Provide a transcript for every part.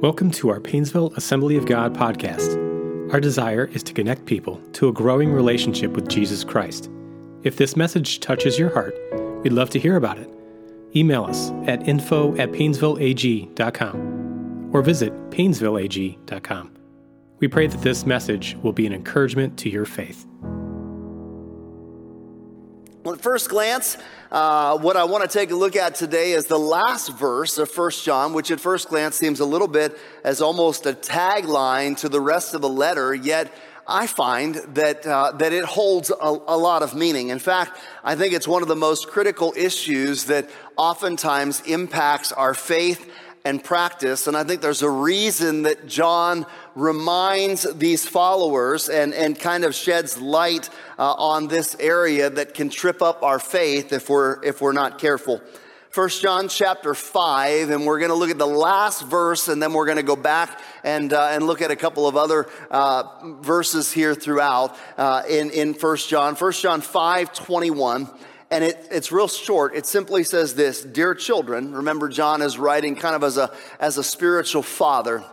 Welcome to our Painesville Assembly of God podcast. Our desire is to connect people to a growing relationship with Jesus Christ. If this message touches your heart, we'd love to hear about it. Email us at info at painesvilleag.com or visit painesvilleag.com. We pray that this message will be an encouragement to your faith. Well, at first glance, uh, what I want to take a look at today is the last verse of 1 John, which at first glance seems a little bit as almost a tagline to the rest of the letter, yet I find that, uh, that it holds a, a lot of meaning. In fact, I think it's one of the most critical issues that oftentimes impacts our faith and practice. And I think there's a reason that John reminds these followers and, and kind of sheds light uh, on this area that can trip up our faith if we're, if we're not careful. First John chapter 5, and we're going to look at the last verse, and then we're going to go back and, uh, and look at a couple of other uh, verses here throughout uh, in, in First John. First John 5 21 and it, it's real short. It simply says this Dear children, remember, John is writing kind of as a, as a spiritual father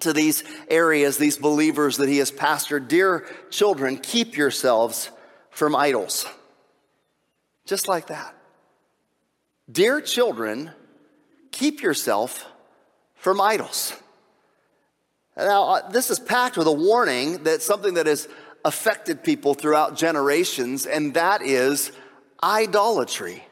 to these areas, these believers that he has pastored. Dear children, keep yourselves from idols. Just like that. Dear children, keep yourself from idols. Now, uh, this is packed with a warning that something that has affected people throughout generations, and that is idolatry.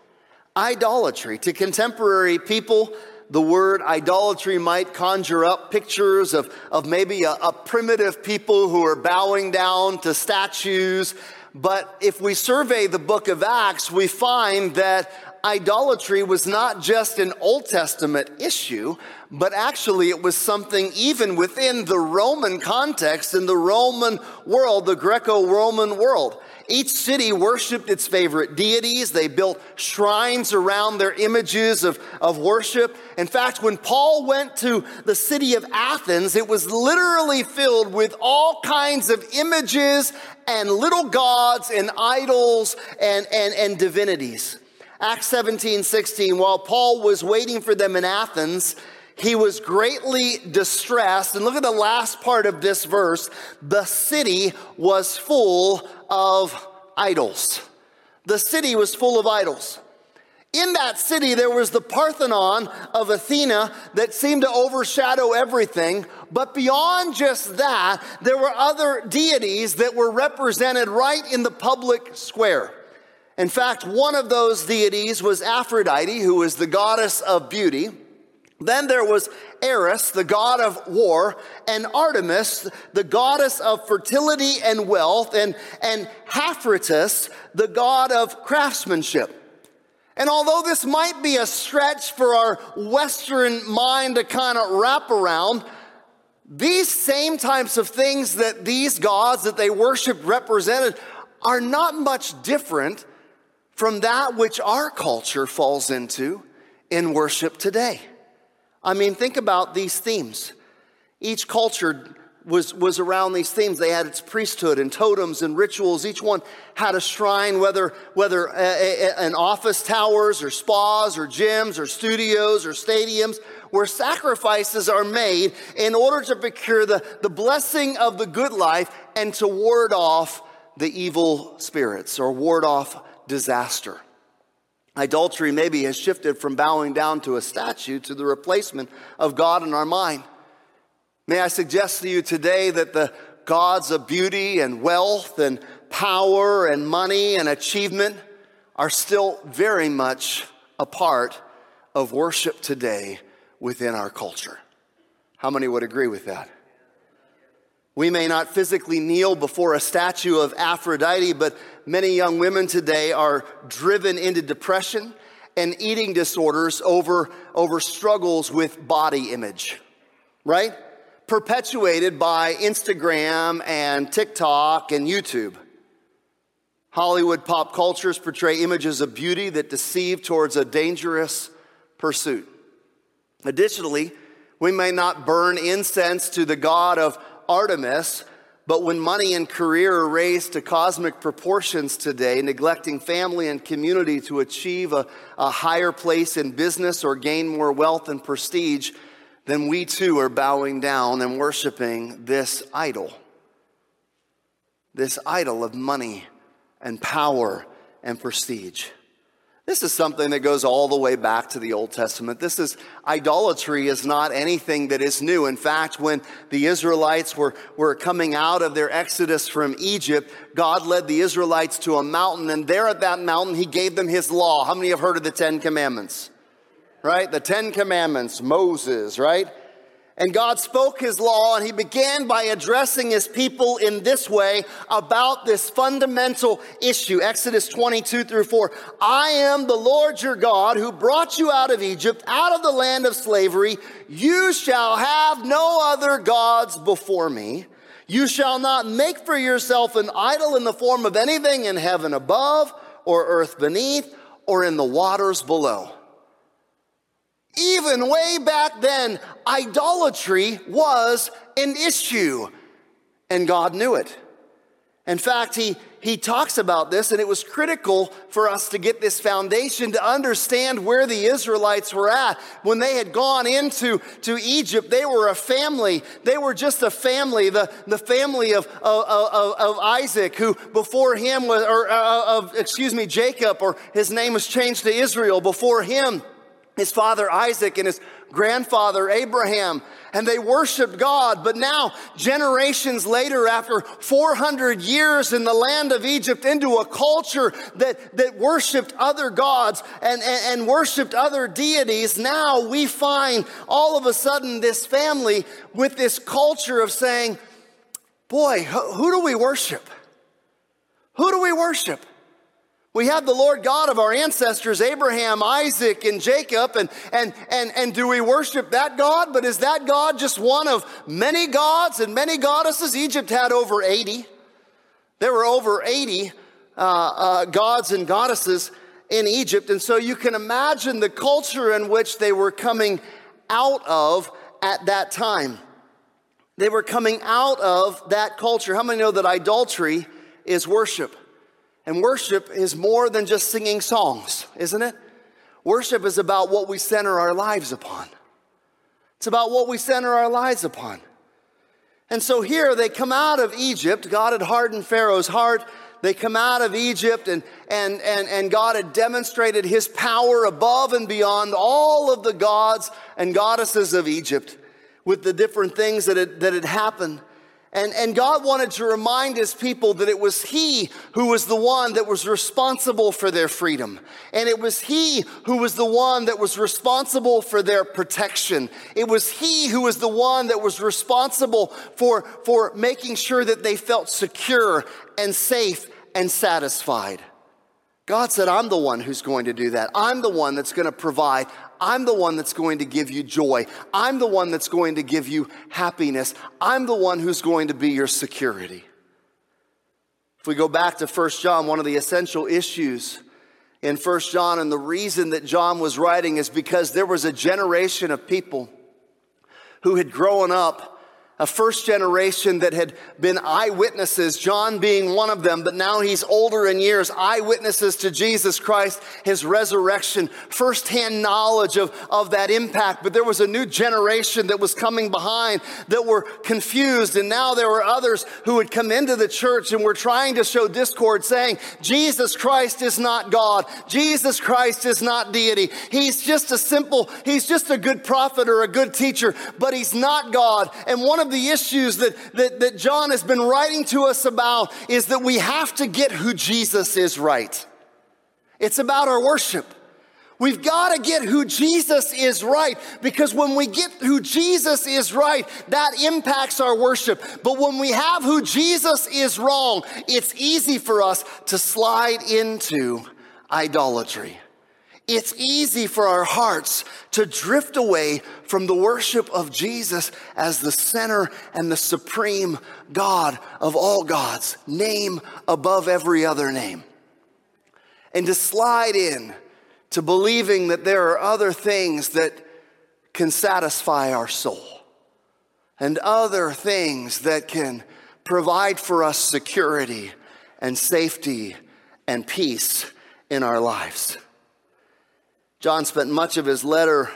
Idolatry. To contemporary people, the word idolatry might conjure up pictures of, of maybe a, a primitive people who are bowing down to statues. But if we survey the book of Acts, we find that idolatry was not just an Old Testament issue, but actually it was something even within the Roman context, in the Roman world, the Greco Roman world. Each city worshiped its favorite deities. They built shrines around their images of, of worship. In fact, when Paul went to the city of Athens, it was literally filled with all kinds of images and little gods and idols and, and, and divinities. Acts 17, 16, while Paul was waiting for them in Athens, he was greatly distressed. And look at the last part of this verse. The city was full of idols. The city was full of idols. In that city, there was the Parthenon of Athena that seemed to overshadow everything. But beyond just that, there were other deities that were represented right in the public square. In fact, one of those deities was Aphrodite, who was the goddess of beauty. Then there was Ares, the god of war, and Artemis, the goddess of fertility and wealth, and, and Haphroditus, the god of craftsmanship. And although this might be a stretch for our Western mind to kind of wrap around, these same types of things that these gods that they worship represented are not much different from that which our culture falls into in worship today. I mean, think about these themes. Each culture was, was around these themes. They had its priesthood and totems and rituals. Each one had a shrine, whether, whether a, a, an office towers or spas or gyms or studios or stadiums, where sacrifices are made in order to procure the, the blessing of the good life and to ward off the evil spirits or ward off disaster. Idolatry maybe has shifted from bowing down to a statue to the replacement of God in our mind. May I suggest to you today that the gods of beauty and wealth and power and money and achievement are still very much a part of worship today within our culture. How many would agree with that? We may not physically kneel before a statue of Aphrodite, but many young women today are driven into depression and eating disorders over, over struggles with body image, right? Perpetuated by Instagram and TikTok and YouTube. Hollywood pop cultures portray images of beauty that deceive towards a dangerous pursuit. Additionally, we may not burn incense to the God of Artemis, but when money and career are raised to cosmic proportions today, neglecting family and community to achieve a, a, higher place in business or gain more wealth and prestige, then we too are bowing down and worshiping this idol. This idol of money and power and prestige. This is something that goes all the way back to the Old Testament. This is idolatry is not anything that is new. In fact, when the Israelites were, were coming out of their exodus from Egypt, God led the Israelites to a mountain, and there at that mountain, He gave them His law. How many have heard of the Ten Commandments? Right? The Ten Commandments, Moses, right? And God spoke his law, and he began by addressing his people in this way about this fundamental issue. Exodus 22 through 4. I am the Lord your God who brought you out of Egypt, out of the land of slavery. You shall have no other gods before me. You shall not make for yourself an idol in the form of anything in heaven above, or earth beneath, or in the waters below. Even way back then, idolatry was an issue, and God knew it. In fact, he, he talks about this, and it was critical for us to get this foundation to understand where the Israelites were at. When they had gone into to Egypt, they were a family. They were just a family, the, the family of, of, of, of Isaac, who before him was, or uh, of, excuse me, Jacob, or his name was changed to Israel. Before him, his father Isaac and his grandfather Abraham, and they worshiped God. But now, generations later, after 400 years in the land of Egypt, into a culture that, that worshiped other gods and, and, and worshiped other deities, now we find all of a sudden this family with this culture of saying, Boy, who do we worship? Who do we worship? We have the Lord God of our ancestors, Abraham, Isaac, and Jacob, and, and, and, and do we worship that God? But is that God just one of many gods and many goddesses? Egypt had over 80. There were over 80 uh, uh, gods and goddesses in Egypt. And so you can imagine the culture in which they were coming out of at that time. They were coming out of that culture. How many know that idolatry is worship? And worship is more than just singing songs, isn't it? Worship is about what we center our lives upon. It's about what we center our lives upon. And so here they come out of Egypt. God had hardened Pharaoh's heart. They come out of Egypt and, and, and, and God had demonstrated his power above and beyond all of the gods and goddesses of Egypt with the different things that had, that had happened. And, and God wanted to remind his people that it was he who was the one that was responsible for their freedom. And it was he who was the one that was responsible for their protection. It was he who was the one that was responsible for, for making sure that they felt secure and safe and satisfied. God said, I'm the one who's going to do that. I'm the one that's going to provide. I'm the one that's going to give you joy. I'm the one that's going to give you happiness. I'm the one who's going to be your security. If we go back to 1 John, one of the essential issues in 1 John, and the reason that John was writing is because there was a generation of people who had grown up a first generation that had been eyewitnesses, John being one of them, but now he's older in years, eyewitnesses to Jesus Christ, his resurrection, firsthand knowledge of, of that impact. But there was a new generation that was coming behind that were confused, and now there were others who had come into the church and were trying to show discord, saying, Jesus Christ is not God, Jesus Christ is not deity. He's just a simple, he's just a good prophet or a good teacher, but he's not God. And one of the issues that, that, that John has been writing to us about is that we have to get who Jesus is right. It's about our worship. We've got to get who Jesus is right because when we get who Jesus is right, that impacts our worship. But when we have who Jesus is wrong, it's easy for us to slide into idolatry. It's easy for our hearts to drift away from the worship of Jesus as the center and the supreme God of all gods, name above every other name. And to slide in to believing that there are other things that can satisfy our soul and other things that can provide for us security and safety and peace in our lives. John spent much of his letter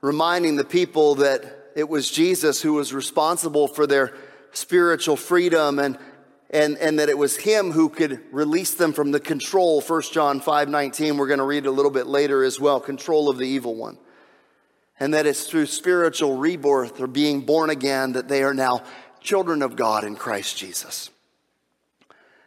reminding the people that it was Jesus who was responsible for their spiritual freedom and, and, and that it was him who could release them from the control. 1 john 5 19 we're going to read a little bit later as well control of the evil one. And that it's through spiritual rebirth or being born again that they are now children of god in christ jesus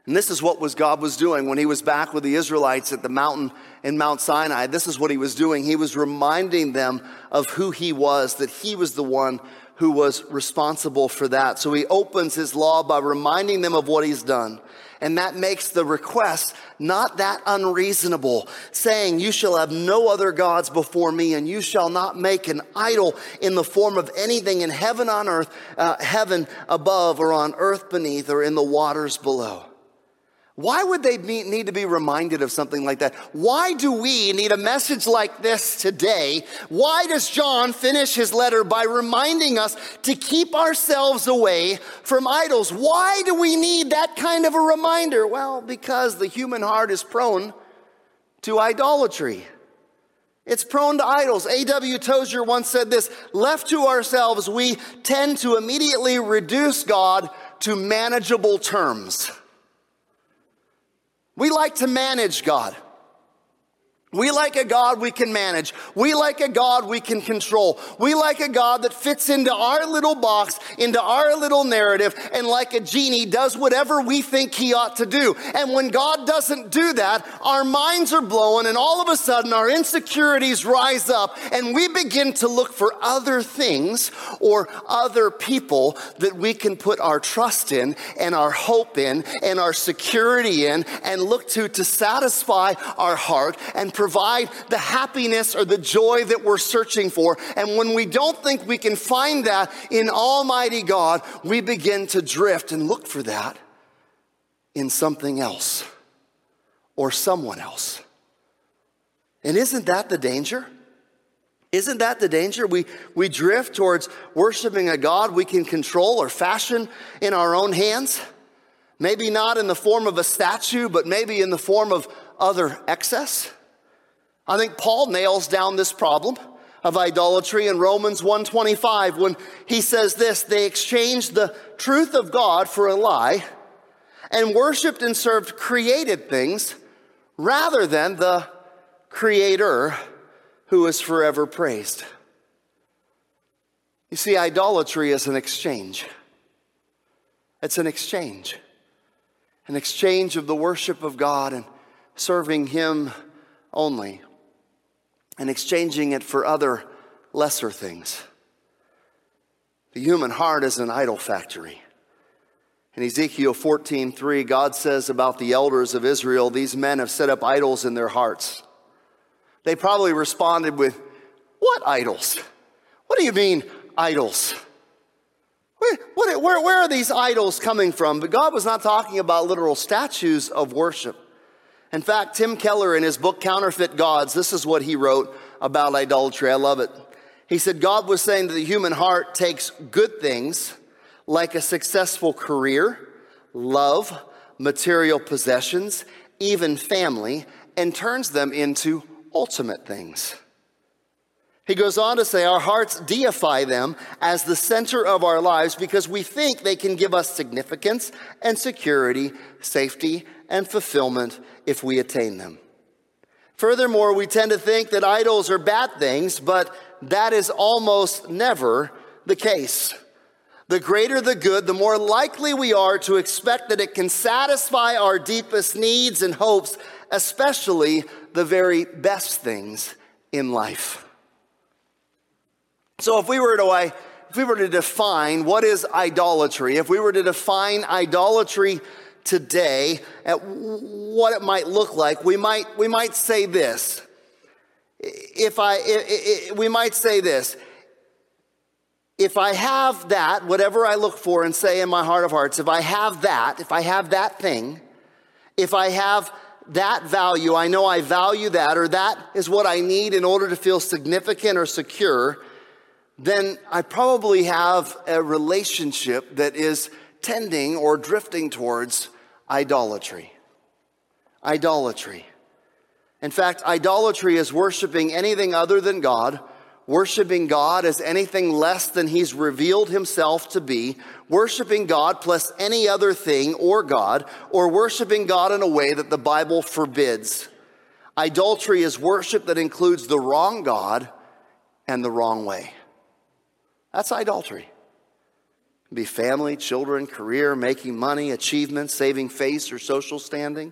and this is what was God was doing when he was back with the Israelites at the mountain in Mount Sinai. This is what he was doing. He was reminding them of who he was, that he was the one who was responsible for that. So he opens his law by reminding them of what he's done. And that makes the request not that unreasonable, saying, You shall have no other gods before me, and you shall not make an idol in the form of anything in heaven on earth, uh, heaven above, or on earth beneath, or in the waters below. Why would they need to be reminded of something like that? Why do we need a message like this today? Why does John finish his letter by reminding us to keep ourselves away from idols? Why do we need that kind of a reminder? Well, because the human heart is prone to idolatry. It's prone to idols. A.W. Tozer once said this left to ourselves, we tend to immediately reduce God to manageable terms. We like to manage God. We like a God we can manage. We like a God we can control. We like a God that fits into our little box, into our little narrative, and like a genie does whatever we think he ought to do. And when God doesn't do that, our minds are blown and all of a sudden our insecurities rise up and we begin to look for other things or other people that we can put our trust in and our hope in and our security in and look to to satisfy our heart and provide the happiness or the joy that we're searching for. And when we don't think we can find that in Almighty God, we begin to drift and look for that in something else or someone else. And isn't that the danger? Isn't that the danger? We, we drift towards worshiping a God we can control or fashion in our own hands. Maybe not in the form of a statue, but maybe in the form of other excess. I think Paul nails down this problem of idolatry in Romans 1:25 when he says this, they exchanged the truth of God for a lie and worshiped and served created things rather than the creator who is forever praised. You see idolatry is an exchange. It's an exchange. An exchange of the worship of God and serving him only and exchanging it for other lesser things. The human heart is an idol factory. In Ezekiel 14:3, God says about the elders of Israel, these men have set up idols in their hearts. They probably responded with, What idols? What do you mean, idols? Where, what, where, where are these idols coming from? But God was not talking about literal statues of worship. In fact, Tim Keller, in his book Counterfeit Gods, this is what he wrote about idolatry. I love it. He said, God was saying that the human heart takes good things like a successful career, love, material possessions, even family, and turns them into ultimate things. He goes on to say, Our hearts deify them as the center of our lives because we think they can give us significance and security, safety and fulfillment if we attain them. Furthermore, we tend to think that idols are bad things, but that is almost never the case. The greater the good, the more likely we are to expect that it can satisfy our deepest needs and hopes, especially the very best things in life. So if we were to if we were to define what is idolatry, if we were to define idolatry today at what it might look like, we might, we might say this. If I, it, it, we might say this. If I have that, whatever I look for and say in my heart of hearts, if I have that, if I have that thing, if I have that value, I know I value that, or that is what I need in order to feel significant or secure, then I probably have a relationship that is tending or drifting towards idolatry. Idolatry. In fact, idolatry is worshiping anything other than God worshiping God as anything less than he's revealed himself to be, worshiping God plus any other thing or God, or worshiping God in a way that the Bible forbids. Idolatry is worship that includes the wrong God and the wrong way. That's idolatry. Be family, children, career, making money, achievements, saving face, or social standing.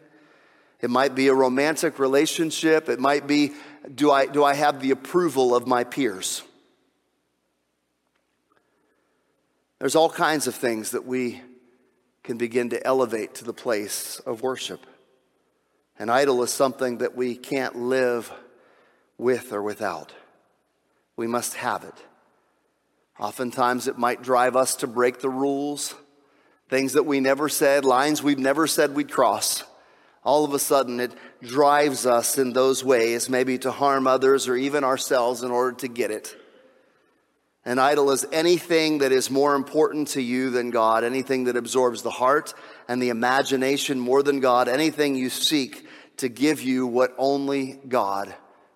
It might be a romantic relationship. It might be do I, do I have the approval of my peers? There's all kinds of things that we can begin to elevate to the place of worship. An idol is something that we can't live with or without. We must have it. Oftentimes, it might drive us to break the rules, things that we never said, lines we've never said we'd cross. All of a sudden, it drives us in those ways, maybe to harm others or even ourselves in order to get it. An idol is anything that is more important to you than God, anything that absorbs the heart and the imagination more than God, anything you seek to give you what only God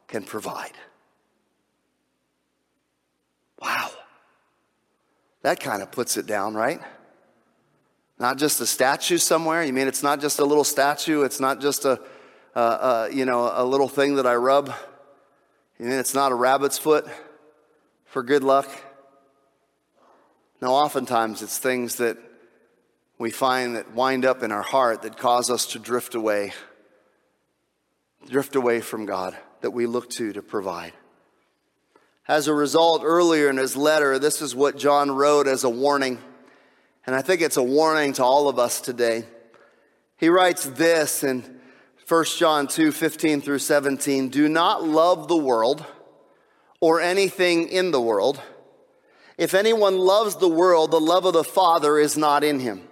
can provide. Wow. That kind of puts it down, right? Not just a statue somewhere. You mean it's not just a little statue? It's not just a, you know, a little thing that I rub? You mean it's not a rabbit's foot for good luck? Now, oftentimes it's things that we find that wind up in our heart that cause us to drift away, drift away from God that we look to to provide. As a result, earlier in his letter, this is what John wrote as a warning. And I think it's a warning to all of us today. He writes this in 1 John 2 15 through 17 Do not love the world or anything in the world. If anyone loves the world, the love of the Father is not in him.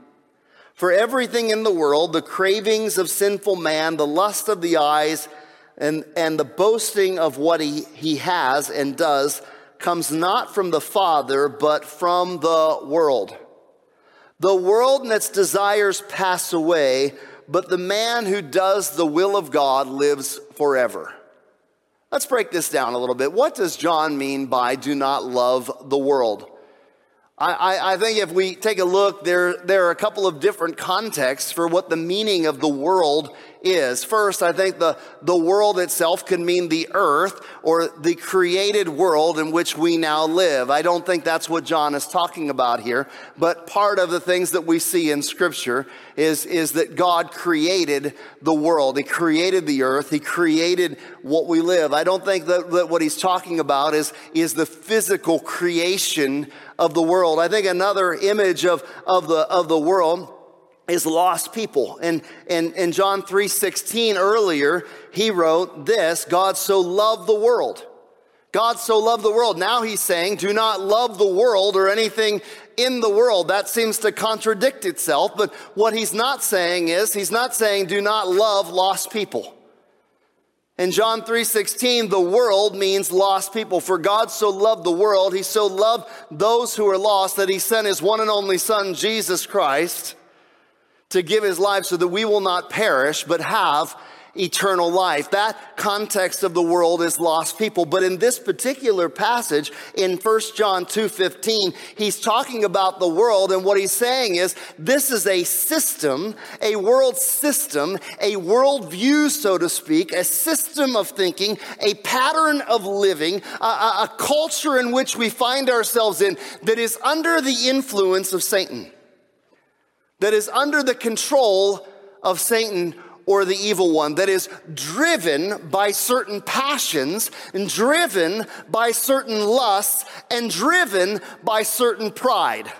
For everything in the world, the cravings of sinful man, the lust of the eyes, and, and the boasting of what he, he has and does, comes not from the Father, but from the world. The world and its desires pass away, but the man who does the will of God lives forever. Let's break this down a little bit. What does John mean by do not love the world? I, I, I, think if we take a look, there, there are a couple of different contexts for what the meaning of the world is. First, I think the, the world itself can mean the earth or the created world in which we now live. I don't think that's what John is talking about here, but part of the things that we see in scripture is, is that God created the world. He created the earth. He created what we live. I don't think that, that what he's talking about is, is the physical creation of the world. I think another image of, of the, of the world is lost people. And in, in John 3:16 earlier, he wrote this, God so loved the world. God so loved the world. Now he's saying, do not love the world or anything in the world. That seems to contradict itself, but what he's not saying is, he's not saying do not love lost people. In John 3:16, the world means lost people. For God so loved the world, he so loved those who are lost that he sent his one and only son Jesus Christ to give his life so that we will not perish, but have eternal life. That context of the world is lost people. But in this particular passage in 1 John 2:15, he's talking about the world and what he's saying is this is a system, a world system, a world view so to speak, a system of thinking, a pattern of living, a, a, a culture in which we find ourselves in that is under the influence of Satan that is under the control of Satan or the evil one, that is driven by certain passions and driven by certain lusts and driven by certain pride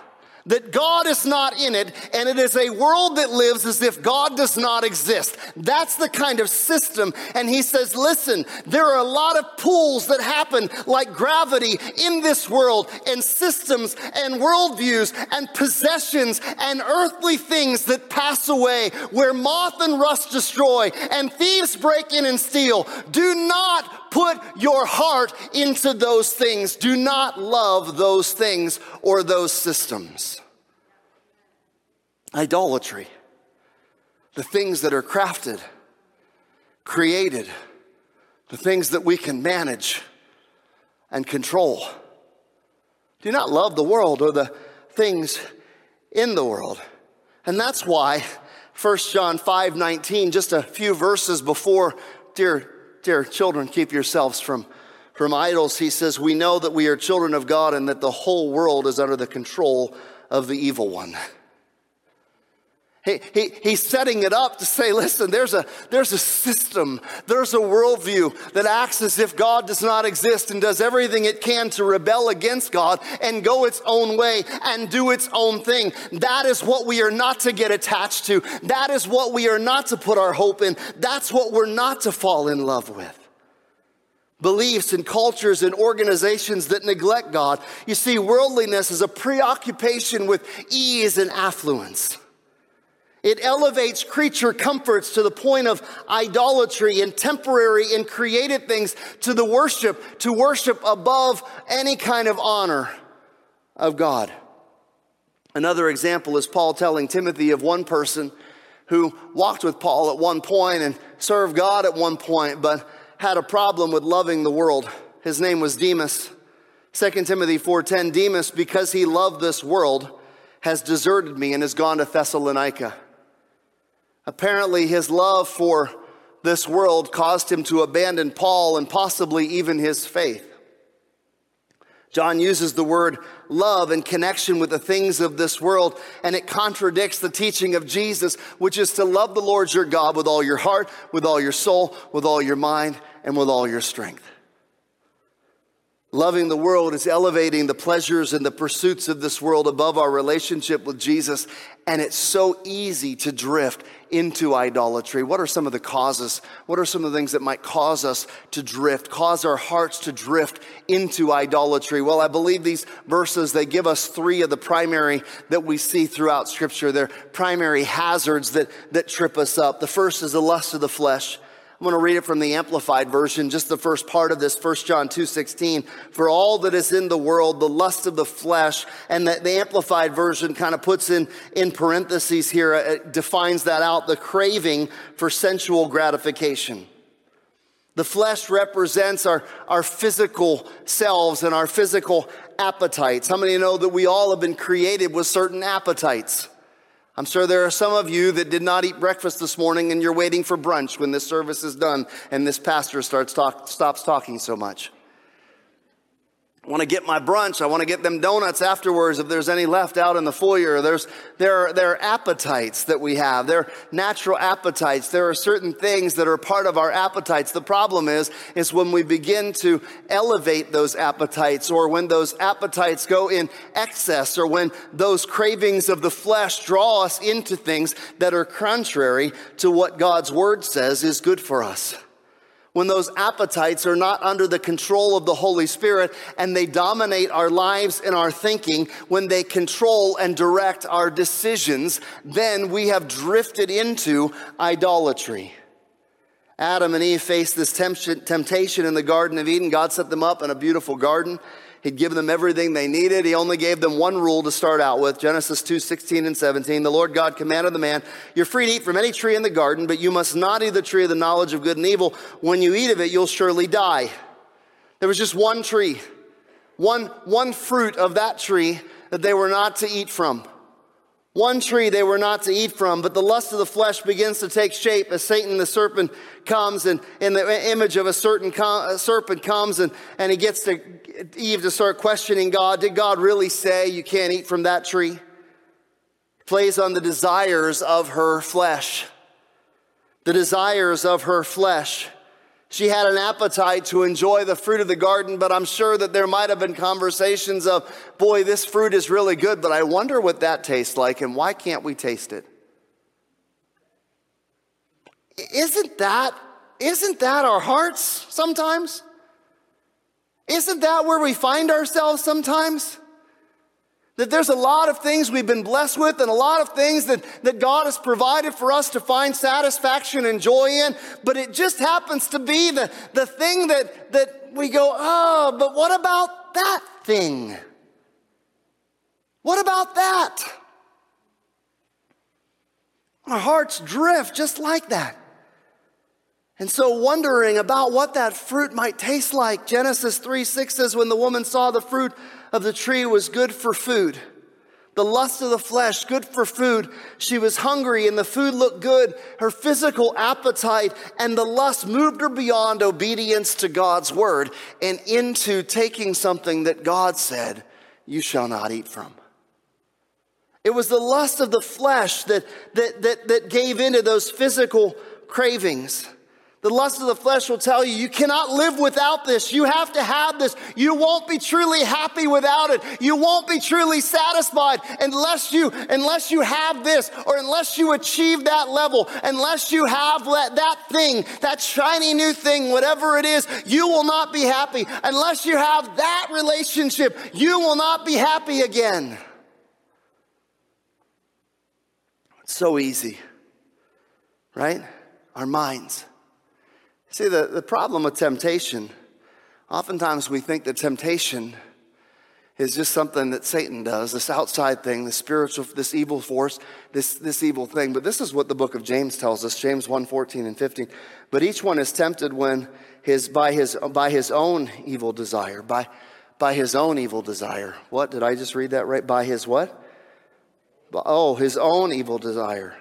that God is not in it, and it is a world that lives as if God does not exist. That's the kind of system. And he says, listen, there are a lot of pulls that happen like gravity in this world, and systems and worldviews and possessions and earthly things that pass away, where moth and rust destroy and thieves break in and steal. Do not put your heart into those things. Do not love those things or those systems. Idolatry, the things that are crafted, created, the things that we can manage. and control. Do not love the world or the things in the world. And that's why 1 John 5 19, just a few verses before, dear, dear children, keep yourselves from, from idols, he says, We know that we are children of God and that the whole world is under the control of the evil one. He, he, he's setting it up to say, listen, there's a, there's a system, there's a worldview that acts as if God does not exist and does everything it can to rebel against God and go its own way and do its own thing. That is what we are not to get attached to. That is what we are not to put our hope in. That's what we're not to fall in love with beliefs and cultures and organizations that neglect God. You see, worldliness is a preoccupation with ease and affluence. It elevates creature comforts to the point of idolatry and temporary and created things to the worship, to worship above any kind of honor of God. Another example is Paul telling Timothy of one person who walked with Paul at one point and served God at one point, but had a problem with loving the world. His name was Demas. 2 Timothy 4:10 Demas because he loved this world has deserted me and has gone to Thessalonica. Apparently, his love for this world caused him to abandon Paul and possibly even his faith. John uses the word love in connection with the things of this world, and it contradicts the teaching of Jesus, which is to love the Lord your God with all your heart, with all your soul, with all your mind, and with all your strength. Loving the world is elevating the pleasures and the pursuits of this world above our relationship with Jesus. And it's so easy to drift into idolatry. What are some of the causes? What are some of the things that might cause us to drift, cause our hearts to drift into idolatry? Well, I believe these verses, they give us three of the primary that we see throughout scripture. They're primary hazards that, that trip us up. The first is the lust of the flesh. I'm going to read it from the Amplified Version, just the first part of this, 1 John 2.16. For all that is in the world, the lust of the flesh, and the, the Amplified Version kind of puts in, in parentheses here, uh, it defines that out, the craving for sensual gratification. The flesh represents our, our physical selves and our physical appetites. How many know that we all have been created with certain appetites? I'm sure there are some of you that did not eat breakfast this morning and you're waiting for brunch when this service is done and this pastor starts talk, stops talking so much. I want to get my brunch. I want to get them donuts afterwards if there's any left out in the foyer. There's, there, are, there are appetites that we have. There are natural appetites. There are certain things that are part of our appetites. The problem is, is when we begin to elevate those appetites or when those appetites go in excess or when those cravings of the flesh draw us into things that are contrary to what God's word says is good for us when those appetites are not under the control of the Holy Spirit and they dominate our lives and our thinking, when they control and direct our decisions, then we have drifted into idolatry. Adam and Eve faced this temptation in the Garden of Eden. God set them up in a beautiful garden. He'd given them everything they needed. He only gave them one rule to start out with Genesis 2 16 and 17. The Lord God commanded the man, You're free to eat from any tree in the garden, but you must not eat the tree of the knowledge of good and evil. When you eat of it, you'll surely die. There was just one tree, one, one fruit of that tree that they were not to eat from. One tree they were not to eat from, but the lust of the flesh begins to take shape as Satan the serpent comes and in the image of a certain com- a serpent comes and, and he gets to Eve to start questioning God. Did God really say you can't eat from that tree? Plays on the desires of her flesh. The desires of her flesh. She had an appetite to enjoy the fruit of the garden, but I'm sure that there might have been conversations of, boy, this fruit is really good, but I wonder what that tastes like and why can't we taste it? Isn't that, isn't that our hearts sometimes? Isn't that where we find ourselves sometimes? That there's a lot of things we've been blessed with and a lot of things that, that God has provided for us to find satisfaction and joy in, but it just happens to be the, the thing that, that we go, oh, but what about that thing? What about that? Our hearts drift just like that. And so, wondering about what that fruit might taste like, Genesis 3 6 says, When the woman saw the fruit of the tree was good for food, the lust of the flesh, good for food. She was hungry and the food looked good. Her physical appetite and the lust moved her beyond obedience to God's word and into taking something that God said, You shall not eat from. It was the lust of the flesh that, that, that, that gave into those physical cravings. The lust of the flesh will tell you, you cannot live without this. You have to have this. You won't be truly happy without it. You won't be truly satisfied unless you, unless you have this or unless you achieve that level, unless you have that, that thing, that shiny new thing, whatever it is, you will not be happy. Unless you have that relationship, you will not be happy again. It's so easy, right? Our minds. See, the, the problem with temptation, oftentimes we think that temptation is just something that Satan does, this outside thing, this spiritual, this evil force, this, this evil thing. But this is what the book of James tells us, James 1, 14 and 15. But each one is tempted when his, by, his, by his own evil desire, by, by his own evil desire. What, did I just read that right? By his what? Oh, his own evil desire.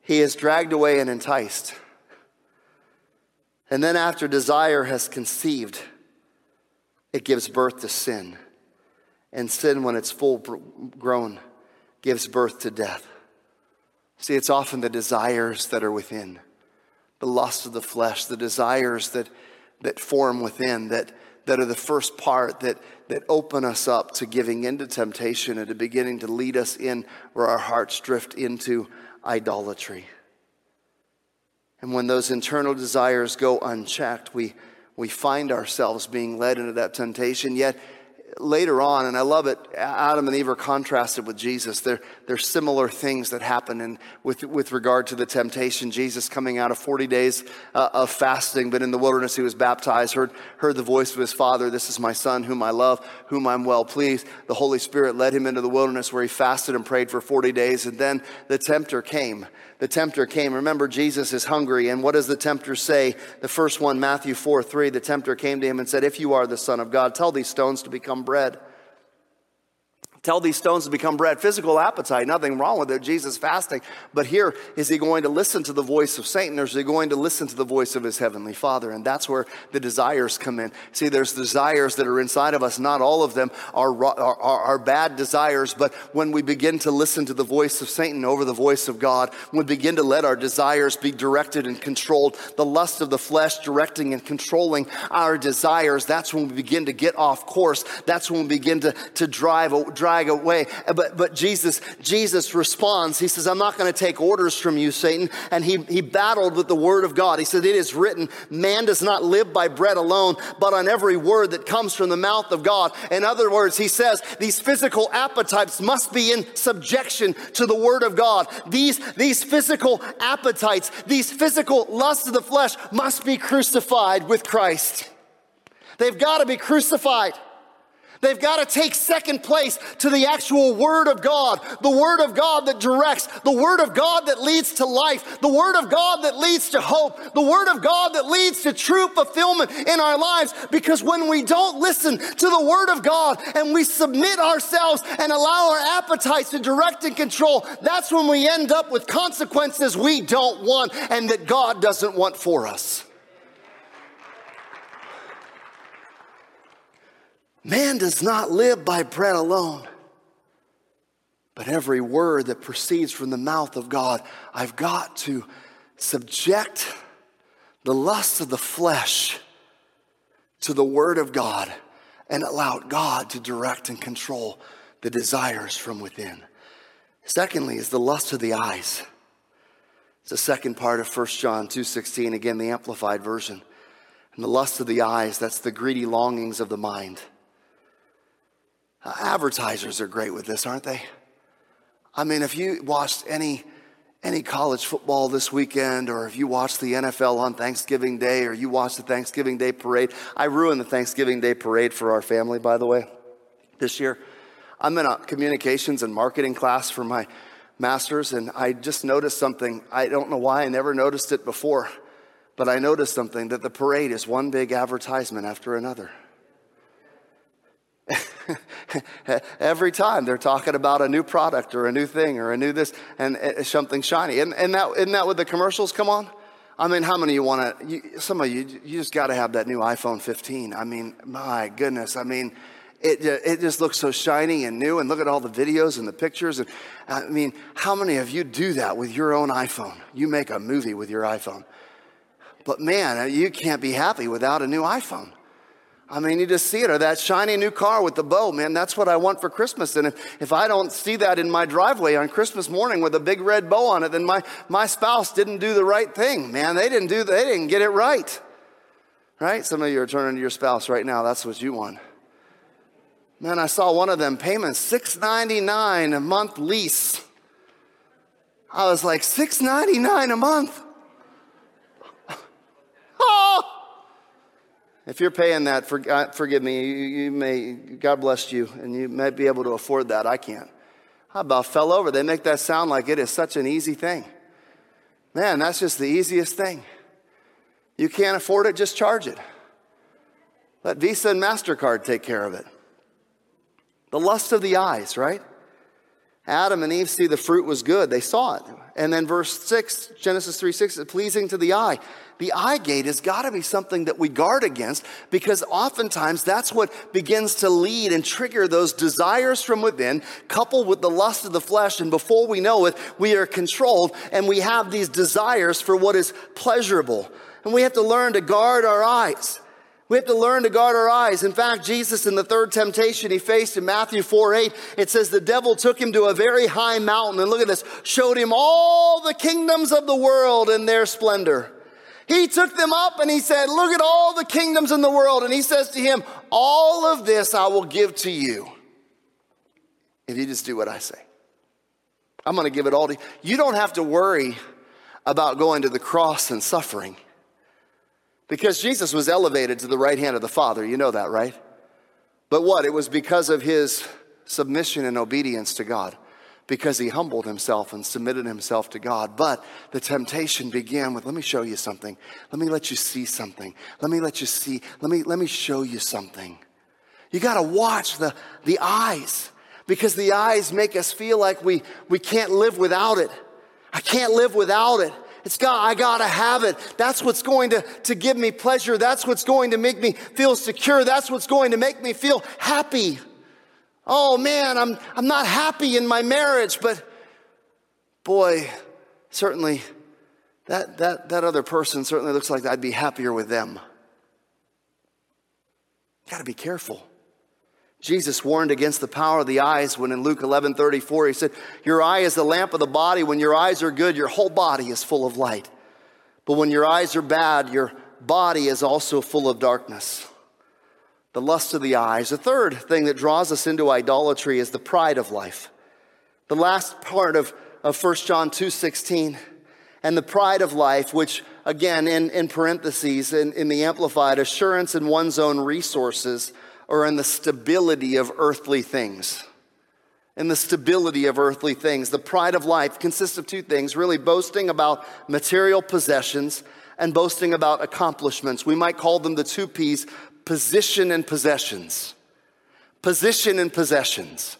He is dragged away and enticed. And then, after desire has conceived, it gives birth to sin. And sin, when it's full grown, gives birth to death. See, it's often the desires that are within, the lust of the flesh, the desires that, that form within, that, that are the first part that, that open us up to giving into temptation and to beginning to lead us in where our hearts drift into idolatry. And when those internal desires go unchecked, we, we find ourselves being led into that temptation. Yet later on, and I love it, Adam and Eve are contrasted with Jesus. There, there's similar things that happen in, with, with regard to the temptation. Jesus coming out of 40 days uh, of fasting, but in the wilderness he was baptized, heard, heard the voice of his father, This is my son whom I love, whom I'm well pleased. The Holy Spirit led him into the wilderness where he fasted and prayed for 40 days, and then the tempter came the tempter came. Remember, Jesus is hungry. And what does the tempter say? The first one, Matthew 4 3, the tempter came to him and said, If you are the Son of God, tell these stones to become bread. Tell these stones to become bread. Physical appetite, nothing wrong with it. Jesus fasting. But here, is he going to listen to the voice of Satan or is he going to listen to the voice of his heavenly Father? And that's where the desires come in. See, there's desires that are inside of us. Not all of them are, are, are, bad desires, but when we begin to listen to the voice of Satan over the voice of God, we begin to let our desires be directed and controlled, the lust of the flesh directing and controlling our desires, that's when we begin to get off course. That's when we begin to, to drive, drive away. But, but Jesus, Jesus responds. He says, I'm not going to take orders from you, Satan. And he, he battled with the word of God. He said, It is written, man does not live by bread alone, but on every word that comes from the mouth of God. In other words, he says, these physical appetites must be in subjection to the word of God. These, these physical appetites, these physical lusts of the flesh must be crucified with Christ. They've got to be crucified. They've got to take second place to the actual Word of God, the Word of God that directs, the Word of God that leads to life, the Word of God that leads to hope, the Word of God that leads to true fulfillment in our lives. Because when we don't listen to the Word of God and we submit ourselves and allow our appetites to direct and control, that's when we end up with consequences we don't want and that God doesn't want for us. Man does not live by bread alone, but every word that proceeds from the mouth of God. I've got to subject the lusts of the flesh to the word of God and allow God to direct and control the desires from within. Secondly, is the lust of the eyes. It's the second part of 1 John 2:16, again the amplified version. And the lust of the eyes, that's the greedy longings of the mind. Advertisers are great with this, aren't they? I mean, if you watched any any college football this weekend, or if you watched the NFL on Thanksgiving Day, or you watched the Thanksgiving Day parade, I ruined the Thanksgiving Day parade for our family, by the way, this year. I'm in a communications and marketing class for my master's, and I just noticed something. I don't know why I never noticed it before. But I noticed something that the parade is one big advertisement after another. Every time they're talking about a new product or a new thing or a new this and uh, something shiny. And, and that, isn't that what the commercials come on? I mean, how many of you want to, some of you, you just got to have that new iPhone 15. I mean, my goodness. I mean, it, it just looks so shiny and new. And look at all the videos and the pictures. And I mean, how many of you do that with your own iPhone? You make a movie with your iPhone. But man, you can't be happy without a new iPhone. I mean, you just see it, or that shiny new car with the bow, man, that's what I want for Christmas. And if, if I don't see that in my driveway on Christmas morning with a big red bow on it, then my, my spouse didn't do the right thing, man. They didn't do, they didn't get it right. Right? Some of you are turning to your spouse right now. That's what you want. Man, I saw one of them payments, six ninety nine a month lease. I was like, six ninety nine a month. oh! If you're paying that, for, uh, forgive me. You, you, may, God bless you, and you may be able to afford that. I can't. I about fell over. They make that sound like it is such an easy thing. Man, that's just the easiest thing. You can't afford it, just charge it. Let Visa and MasterCard take care of it. The lust of the eyes, right? Adam and Eve see the fruit was good. They saw it. And then verse 6, Genesis 3 6, is pleasing to the eye. The eye gate has got to be something that we guard against because oftentimes that's what begins to lead and trigger those desires from within, coupled with the lust of the flesh. And before we know it, we are controlled and we have these desires for what is pleasurable. And we have to learn to guard our eyes. We have to learn to guard our eyes. In fact, Jesus, in the third temptation he faced in Matthew 4 8, it says the devil took him to a very high mountain. And look at this, showed him all the kingdoms of the world in their splendor. He took them up and he said, Look at all the kingdoms in the world. And he says to him, All of this I will give to you if you just do what I say. I'm going to give it all to you. You don't have to worry about going to the cross and suffering. Because Jesus was elevated to the right hand of the Father. You know that, right? But what? It was because of his submission and obedience to God, because he humbled himself and submitted himself to God. But the temptation began with, let me show you something. Let me let you see something. Let me let you see. Let me, let me show you something. You got to watch the, the eyes because the eyes make us feel like we, we can't live without it. I can't live without it. It's God, I gotta have it. That's what's going to, to give me pleasure. That's what's going to make me feel secure. That's what's going to make me feel happy. Oh man, I'm, I'm not happy in my marriage, but boy, certainly that, that, that other person certainly looks like I'd be happier with them. Gotta be careful. Jesus warned against the power of the eyes when in Luke 11 34, he said, Your eye is the lamp of the body. When your eyes are good, your whole body is full of light. But when your eyes are bad, your body is also full of darkness. The lust of the eyes. The third thing that draws us into idolatry is the pride of life. The last part of, of 1 John 2 16, and the pride of life, which again, in, in parentheses, in, in the Amplified, assurance in one's own resources or in the stability of earthly things. In the stability of earthly things. The pride of life consists of two things really boasting about material possessions and boasting about accomplishments. We might call them the two P's position and possessions. Position and possessions.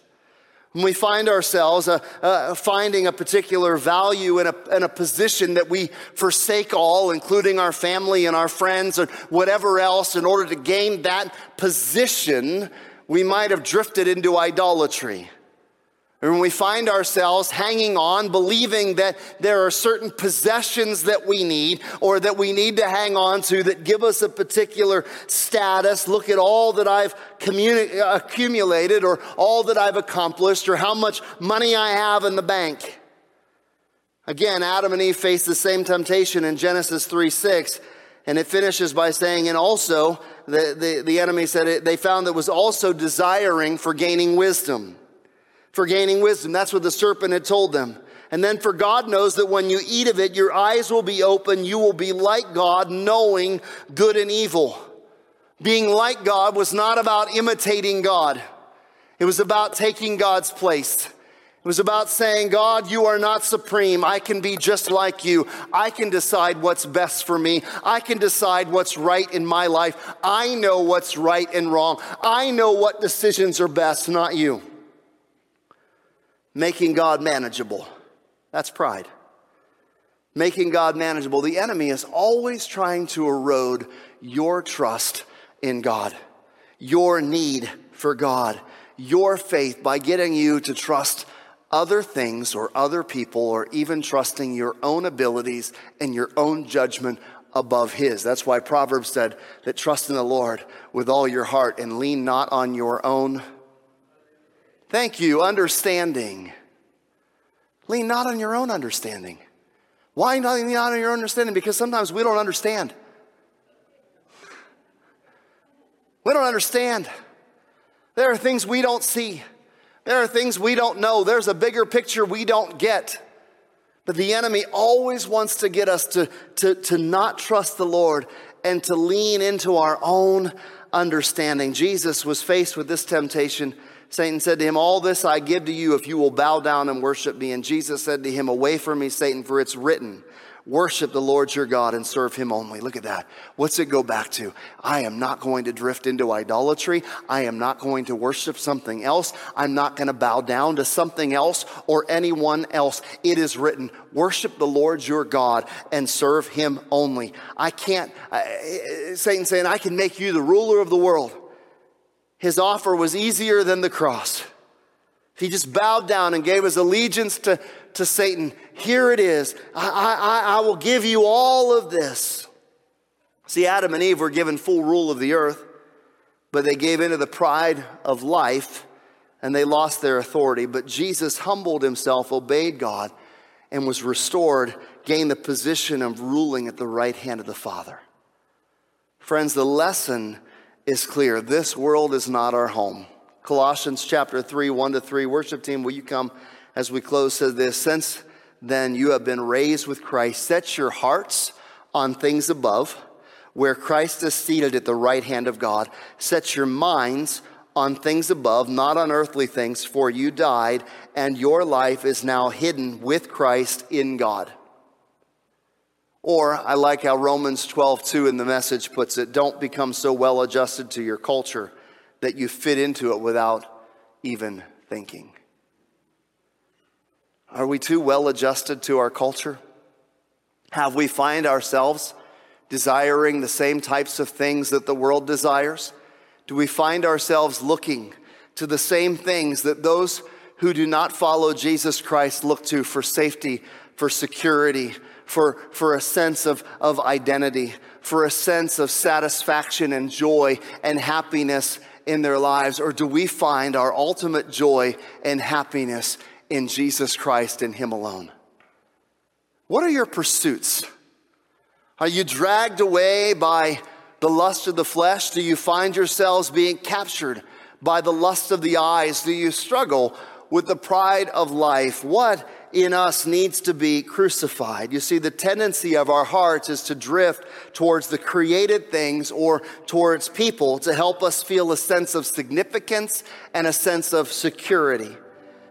When we find ourselves uh, uh, finding a particular value in a, in a position that we forsake all, including our family and our friends or whatever else, in order to gain that position, we might have drifted into idolatry. And when we find ourselves hanging on, believing that there are certain possessions that we need or that we need to hang on to that give us a particular status, look at all that I've communi- accumulated or all that I've accomplished or how much money I have in the bank. Again, Adam and Eve faced the same temptation in Genesis 3 6. And it finishes by saying, and also, the, the, the enemy said it, they found that was also desiring for gaining wisdom for gaining wisdom. That's what the serpent had told them. And then for God knows that when you eat of it, your eyes will be open. You will be like God, knowing good and evil. Being like God was not about imitating God. It was about taking God's place. It was about saying, God, you are not supreme. I can be just like you. I can decide what's best for me. I can decide what's right in my life. I know what's right and wrong. I know what decisions are best, not you. Making God manageable. That's pride. Making God manageable. The enemy is always trying to erode your trust in God, your need for God, your faith by getting you to trust other things or other people or even trusting your own abilities and your own judgment above his. That's why Proverbs said that trust in the Lord with all your heart and lean not on your own. Thank you, understanding. Lean not on your own understanding. Why not lean on your understanding? Because sometimes we don't understand. We don't understand. There are things we don't see. There are things we don't know. There's a bigger picture we don't get. But the enemy always wants to get us to, to, to not trust the Lord and to lean into our own understanding. Jesus was faced with this temptation. Satan said to him, All this I give to you if you will bow down and worship me. And Jesus said to him, Away from me, Satan, for it's written, Worship the Lord your God and serve him only. Look at that. What's it go back to? I am not going to drift into idolatry. I am not going to worship something else. I'm not going to bow down to something else or anyone else. It is written, worship the Lord your God and serve him only. I can't, uh, Satan saying, I can make you the ruler of the world. His offer was easier than the cross. He just bowed down and gave his allegiance to, to Satan. Here it is. I, I, I will give you all of this. See, Adam and Eve were given full rule of the earth, but they gave into the pride of life and they lost their authority. But Jesus humbled himself, obeyed God, and was restored, gained the position of ruling at the right hand of the Father. Friends, the lesson is clear. This world is not our home. Colossians chapter 3, 1 to 3. Worship team, will you come as we close? Says this Since then you have been raised with Christ, set your hearts on things above, where Christ is seated at the right hand of God. Set your minds on things above, not on earthly things, for you died, and your life is now hidden with Christ in God. Or I like how Romans 12, 2 in the message puts it don't become so well adjusted to your culture that you fit into it without even thinking. Are we too well adjusted to our culture? Have we find ourselves desiring the same types of things that the world desires? Do we find ourselves looking to the same things that those who do not follow Jesus Christ look to for safety, for security, for, for a sense of, of identity, for a sense of satisfaction and joy and happiness in their lives? Or do we find our ultimate joy and happiness in Jesus Christ and Him alone? What are your pursuits? Are you dragged away by the lust of the flesh? Do you find yourselves being captured by the lust of the eyes? Do you struggle with the pride of life? What in us needs to be crucified. You see, the tendency of our hearts is to drift towards the created things or towards people to help us feel a sense of significance and a sense of security.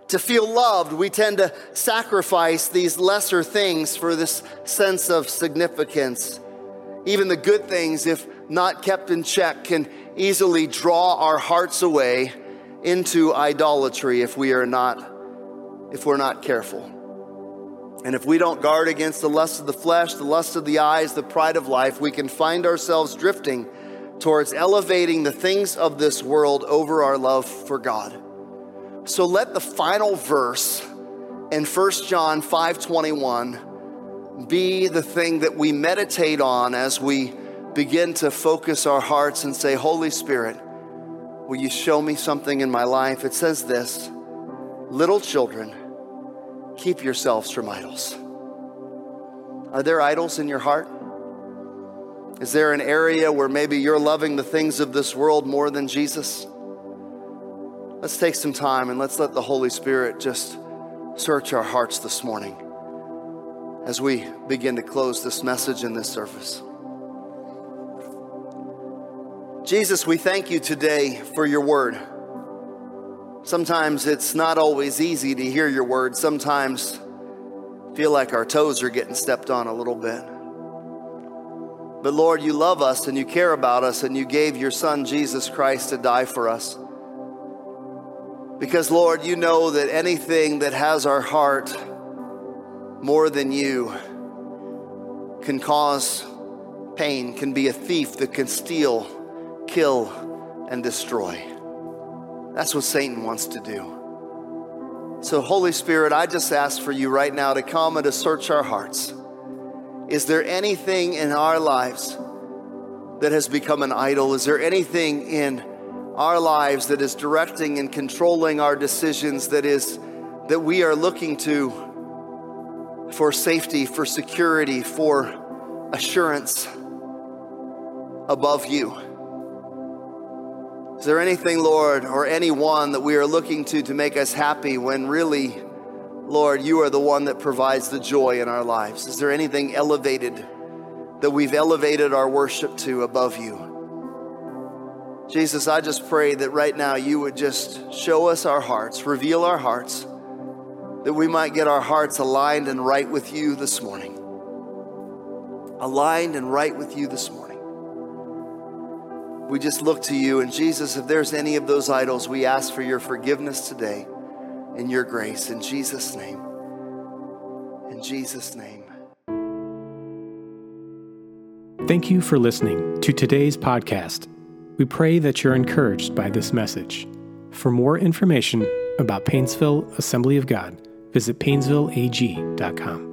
To feel loved, we tend to sacrifice these lesser things for this sense of significance. Even the good things, if not kept in check, can easily draw our hearts away into idolatry if we are not if we're not careful. And if we don't guard against the lust of the flesh, the lust of the eyes, the pride of life, we can find ourselves drifting towards elevating the things of this world over our love for God. So let the final verse in 1 John 5:21 be the thing that we meditate on as we begin to focus our hearts and say, "Holy Spirit, will you show me something in my life?" It says this, "Little children, keep yourselves from idols. Are there idols in your heart? Is there an area where maybe you're loving the things of this world more than Jesus? Let's take some time and let's let the Holy Spirit just search our hearts this morning as we begin to close this message in this service. Jesus, we thank you today for your word. Sometimes it's not always easy to hear your word. Sometimes feel like our toes are getting stepped on a little bit. But Lord, you love us and you care about us, and you gave your Son, Jesus Christ, to die for us. Because, Lord, you know that anything that has our heart more than you can cause pain, can be a thief that can steal, kill, and destroy. That's what Satan wants to do. So, Holy Spirit, I just ask for you right now to come and to search our hearts. Is there anything in our lives that has become an idol? Is there anything in our lives that is directing and controlling our decisions that is that we are looking to for safety, for security, for assurance above you? Is there anything, Lord, or anyone that we are looking to to make us happy when really Lord, you are the one that provides the joy in our lives. Is there anything elevated that we've elevated our worship to above you? Jesus, I just pray that right now you would just show us our hearts, reveal our hearts, that we might get our hearts aligned and right with you this morning. Aligned and right with you this morning. We just look to you, and Jesus, if there's any of those idols, we ask for your forgiveness today in your grace. In Jesus' name. In Jesus' name. Thank you for listening to today's podcast. We pray that you're encouraged by this message. For more information about Painesville Assembly of God, visit painesvilleag.com.